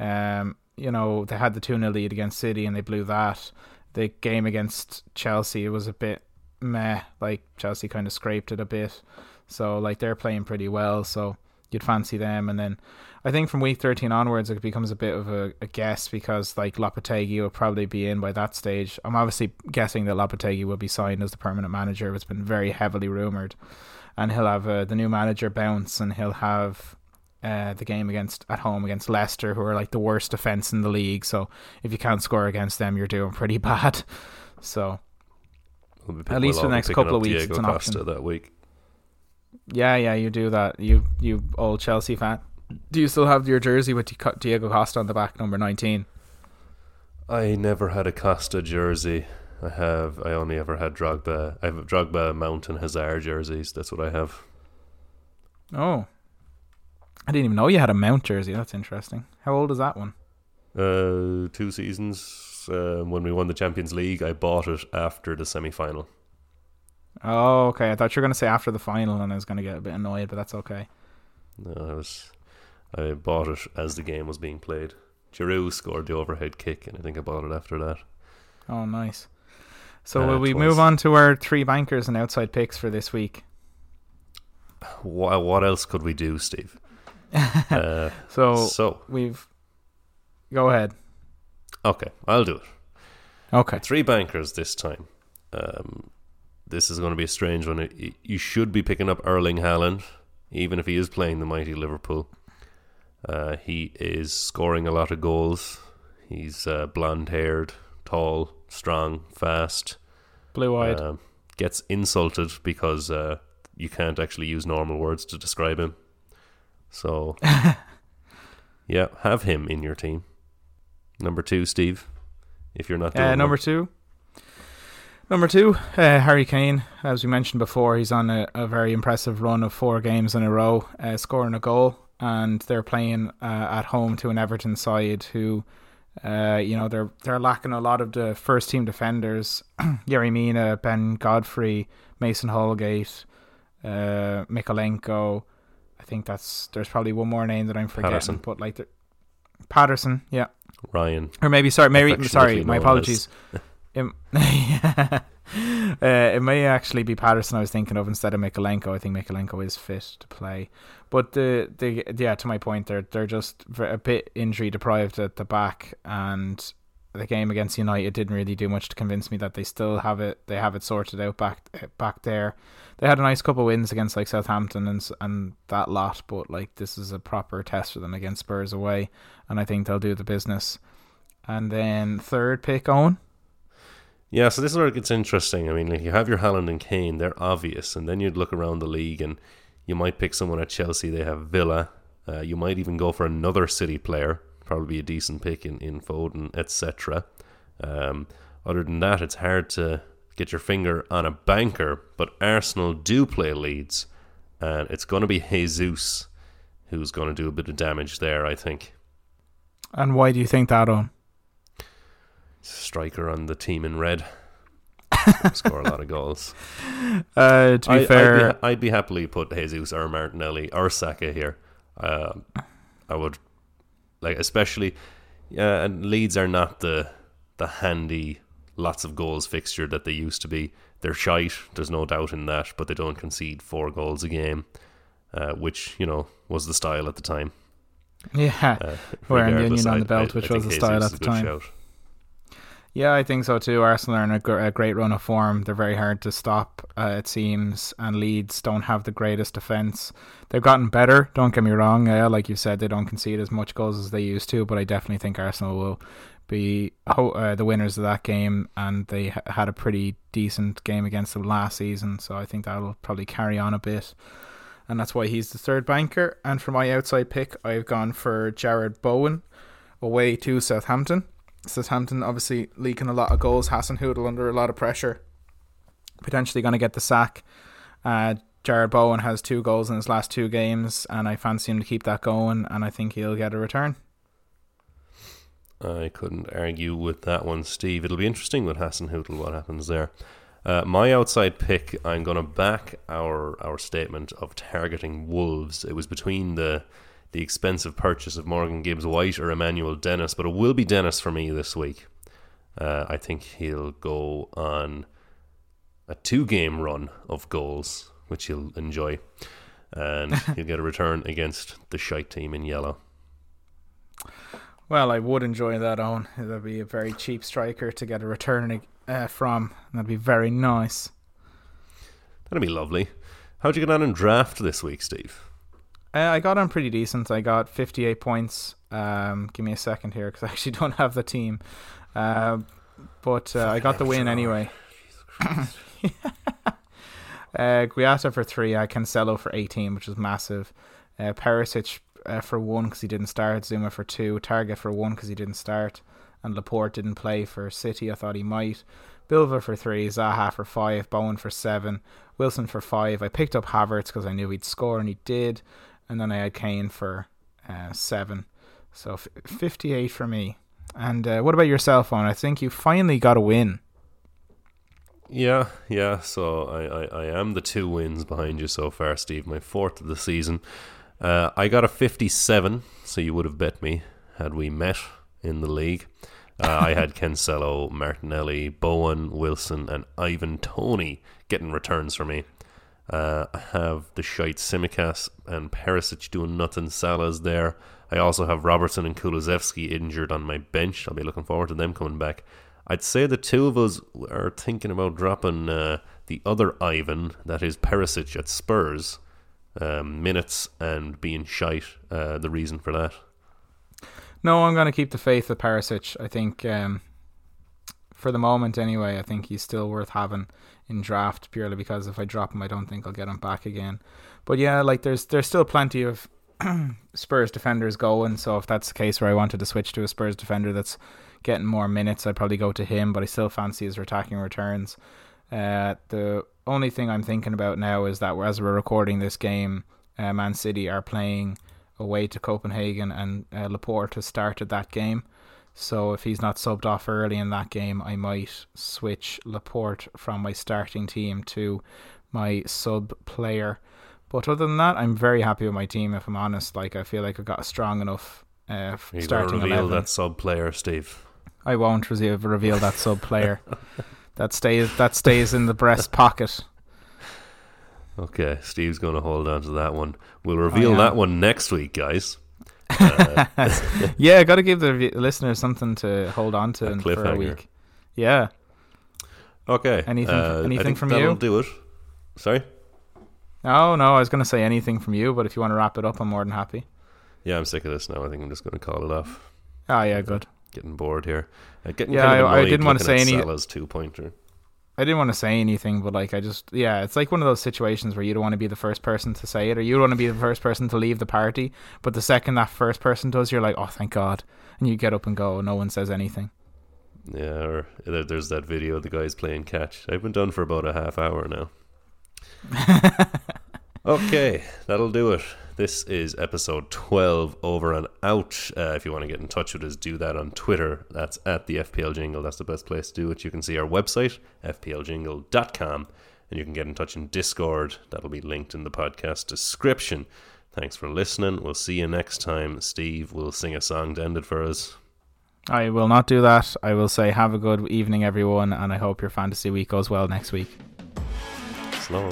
Um, you know they had the two 0 lead against City and they blew that. The game against Chelsea was a bit meh. Like Chelsea kind of scraped it a bit. So like they're playing pretty well. So you'd fancy them. And then I think from week 13 onwards, it becomes a bit of a, a guess because like Lopetegui will probably be in by that stage. I'm obviously guessing that Lopetegui will be signed as the permanent manager. It's been very heavily rumored, and he'll have uh, the new manager bounce, and he'll have. Uh, the game against at home against Leicester, who are like the worst defense in the league. So if you can't score against them, you're doing pretty bad. So We'll At least for the next couple of weeks, Diego it's an Costa option. that week. Yeah, yeah, you do that. You you old Chelsea fan. Do you still have your jersey with Di- Diego Costa on the back, number nineteen? I never had a Costa jersey. I have. I only ever had Drogba. I have Drogba, Mount, and Hazard jerseys. That's what I have. Oh, I didn't even know you had a Mount jersey. That's interesting. How old is that one? Uh, two seasons. Uh, when we won the Champions League, I bought it after the semi-final. Oh, okay. I thought you were gonna say after the final, and I was gonna get a bit annoyed, but that's okay. No, I was. I bought it as the game was being played. Giroud scored the overhead kick, and I think I bought it after that. Oh, nice. So Uh, will we twice. move on to our three bankers and outside picks for this week? What, what else could we do, Steve? uh, So, so we've. Go ahead. okay, I'll do it. Okay. Three bankers this time. Um, this is going to be a strange one. You should be picking up Erling Haaland, even if he is playing the mighty Liverpool. Uh, he is scoring a lot of goals. He's uh, blonde haired, tall, strong, fast. Blue eyed. Um, gets insulted because uh, you can't actually use normal words to describe him. So, yeah, have him in your team. Number two, Steve. If you're not doing Uh, one. number two. Number two, uh, Harry Kane. As we mentioned before, he's on a, a very impressive run of four games in a row, uh, scoring a goal, and they're playing uh, at home to an Everton side who, uh, you know, they're they're lacking a lot of the first team defenders: Yerry Mina, Ben Godfrey, Mason Holgate, uh, Mikolenko. I think that's there's probably one more name that I'm forgetting, Patterson. but like Patterson, yeah, Ryan. or maybe sorry, maybe sorry, my apologies. Um, uh, it may actually be Patterson I was thinking of instead of Mykolenko. I think Mykolenko is fit to play, but the the yeah to my point, they're they're just a bit injury deprived at the back, and the game against United didn't really do much to convince me that they still have it. They have it sorted out back back there. They had a nice couple of wins against like Southampton and and that lot, but like this is a proper test for them against Spurs away, and I think they'll do the business. And then third pick, Owen. Yeah, so this is where it gets interesting. I mean, like you have your Haaland and Kane, they're obvious, and then you'd look around the league and you might pick someone at Chelsea. They have Villa. Uh, you might even go for another City player, probably a decent pick in in Foden, etc. Um, other than that, it's hard to get your finger on a banker. But Arsenal do play Leeds, and it's going to be Jesus who's going to do a bit of damage there. I think. And why do you think that, on? Striker on the team in red. score a lot of goals. Uh, to be I, fair, I'd be, I'd be, happily put Jesus or Martinelli or Saka here. Uh, I would like, especially, yeah. And Leeds are not the the handy lots of goals fixture that they used to be. They're shite. There's no doubt in that, but they don't concede four goals a game, uh, which you know was the style at the time. Yeah, uh, wearing the onion on the belt, I, which was the style at the time. Shout. Yeah, I think so too. Arsenal are in a, a great run of form. They're very hard to stop, uh, it seems, and Leeds don't have the greatest defence. They've gotten better, don't get me wrong. Uh, like you said, they don't concede as much goals as they used to, but I definitely think Arsenal will be uh, the winners of that game, and they ha- had a pretty decent game against them last season, so I think that'll probably carry on a bit. And that's why he's the third banker. And for my outside pick, I've gone for Jarrod Bowen away to Southampton. Southampton obviously leaking a lot of goals. Hasenhüttl under a lot of pressure, potentially going to get the sack. Uh, Jarrod Bowen has two goals in his last two games, and I fancy him to keep that going, and I think he'll get a return. I couldn't argue with that one, Steve. It'll be interesting with Hasenhüttl what happens there. Uh, my outside pick, I'm going to back our our statement of targeting Wolves. It was between the the expensive purchase of Morgan Gibbs White or Emmanuel Dennis, but it will be Dennis for me this week. Uh, I think he'll go on a two game run of goals, which he'll enjoy. And he'll get a return against the shite team in yellow. Well, I would enjoy that, Owen. That'd be a very cheap striker to get a return uh, from. That'd be very nice. That'd be lovely. How'd you get on in draft this week, Steve? Uh, I got on pretty decent. I got 58 points. Um, give me a second here because I actually don't have the team. Uh, but uh, I got the win anyway. uh, Guaita for three. I Cancelo for 18, which is massive. Uh, Perisic uh, for one because he didn't start. Zouma for two. Targett for one because he didn't start. And Laporte didn't play for City. I thought he might. Bilva for three. Zaha for five. Bowen for seven. Wilson for five. I picked up Havertz because I knew he'd score and he did and then I had Kane for uh, seven. So f- 58 for me. And uh, what about yourself, on? I think you finally got a win. Yeah, yeah. So I, I, I am the two wins behind you so far, Steve. My fourth of the season. Uh, I got a 57, so you would have bet me had we met in the league. Uh, I had Cancelo, Martinelli, Bowen, Wilson, and Ivan Toney getting returns for me. Uh, I have the shite Tsimikas and Perisic doing nothing. Salah's there. I also have Robertson and Kulusevski injured on my bench. I'll be looking forward to them coming back. I'd say the two of us are thinking about dropping uh, the other Ivan, that is Perisic at Spurs, um, minutes and being shite. Uh, the reason for that. No, I'm going to keep the faith with Perisic. I think, um, for the moment anyway, I think he's still worth having in draft purely because if I drop him, I don't think I'll get him back again. But yeah, like there's there's still plenty of Spurs defenders going. So if that's the case where I wanted to switch to a Spurs defender that's getting more minutes, I'd probably go to him. But I still fancy his attacking returns. Uh, the only thing I'm thinking about now is that as we're recording this game, uh, Man City are playing away to Copenhagen, and uh, Laporte has started that game. So if he's not subbed off early in that game, I might switch Laporte from my starting team to my sub player. But other than that, I'm very happy with my team. If I'm honest, like I feel like I've got a strong enough uh, starting reveal 11. that sub player, Steve. I won't reveal, reveal that sub player. That stays that stays in the breast pocket. Okay, Steve's going to hold on to that one. We'll reveal that one next week, guys. yeah, I got to give the listeners something to hold on to A for a week. Yeah. Okay. Anything- uh, anything from that'll you? do it. Sorry? Oh no, I was going to say anything from you, but if you want to wrap it up, I'm more than happy. Yeah, I'm sick of this now. I think I'm just going to call it off. Oh yeah, good. Getting bored here. Uh, getting Yeah, kind of I- I didn't wanna say any- Salah's two pointer. I didn't want to say anything, but like I just yeah, it's like one of those situations where you don't want to be the first person to say it, or you don't want to be the first person to leave the party. But the second that first person does, you're like, oh, thank God, and you get up and go. No one says anything. Yeah, or uh, there's that video of the guys playing catch. I've been done for about a half hour now. okay, that'll do it. This is episode 12 over and out. Uh, if you want to get in touch with us, do that on Twitter. That's at the FPL Jingle. That's the best place to do it. You can see our website, fpljingle.com, and you can get in touch in Discord. That'll be linked in the podcast description. Thanks for listening. We'll see you next time. Steve will sing a song to end it for us. I will not do that. I will say have a good evening, everyone, and I hope your fantasy week goes well next week. Slow.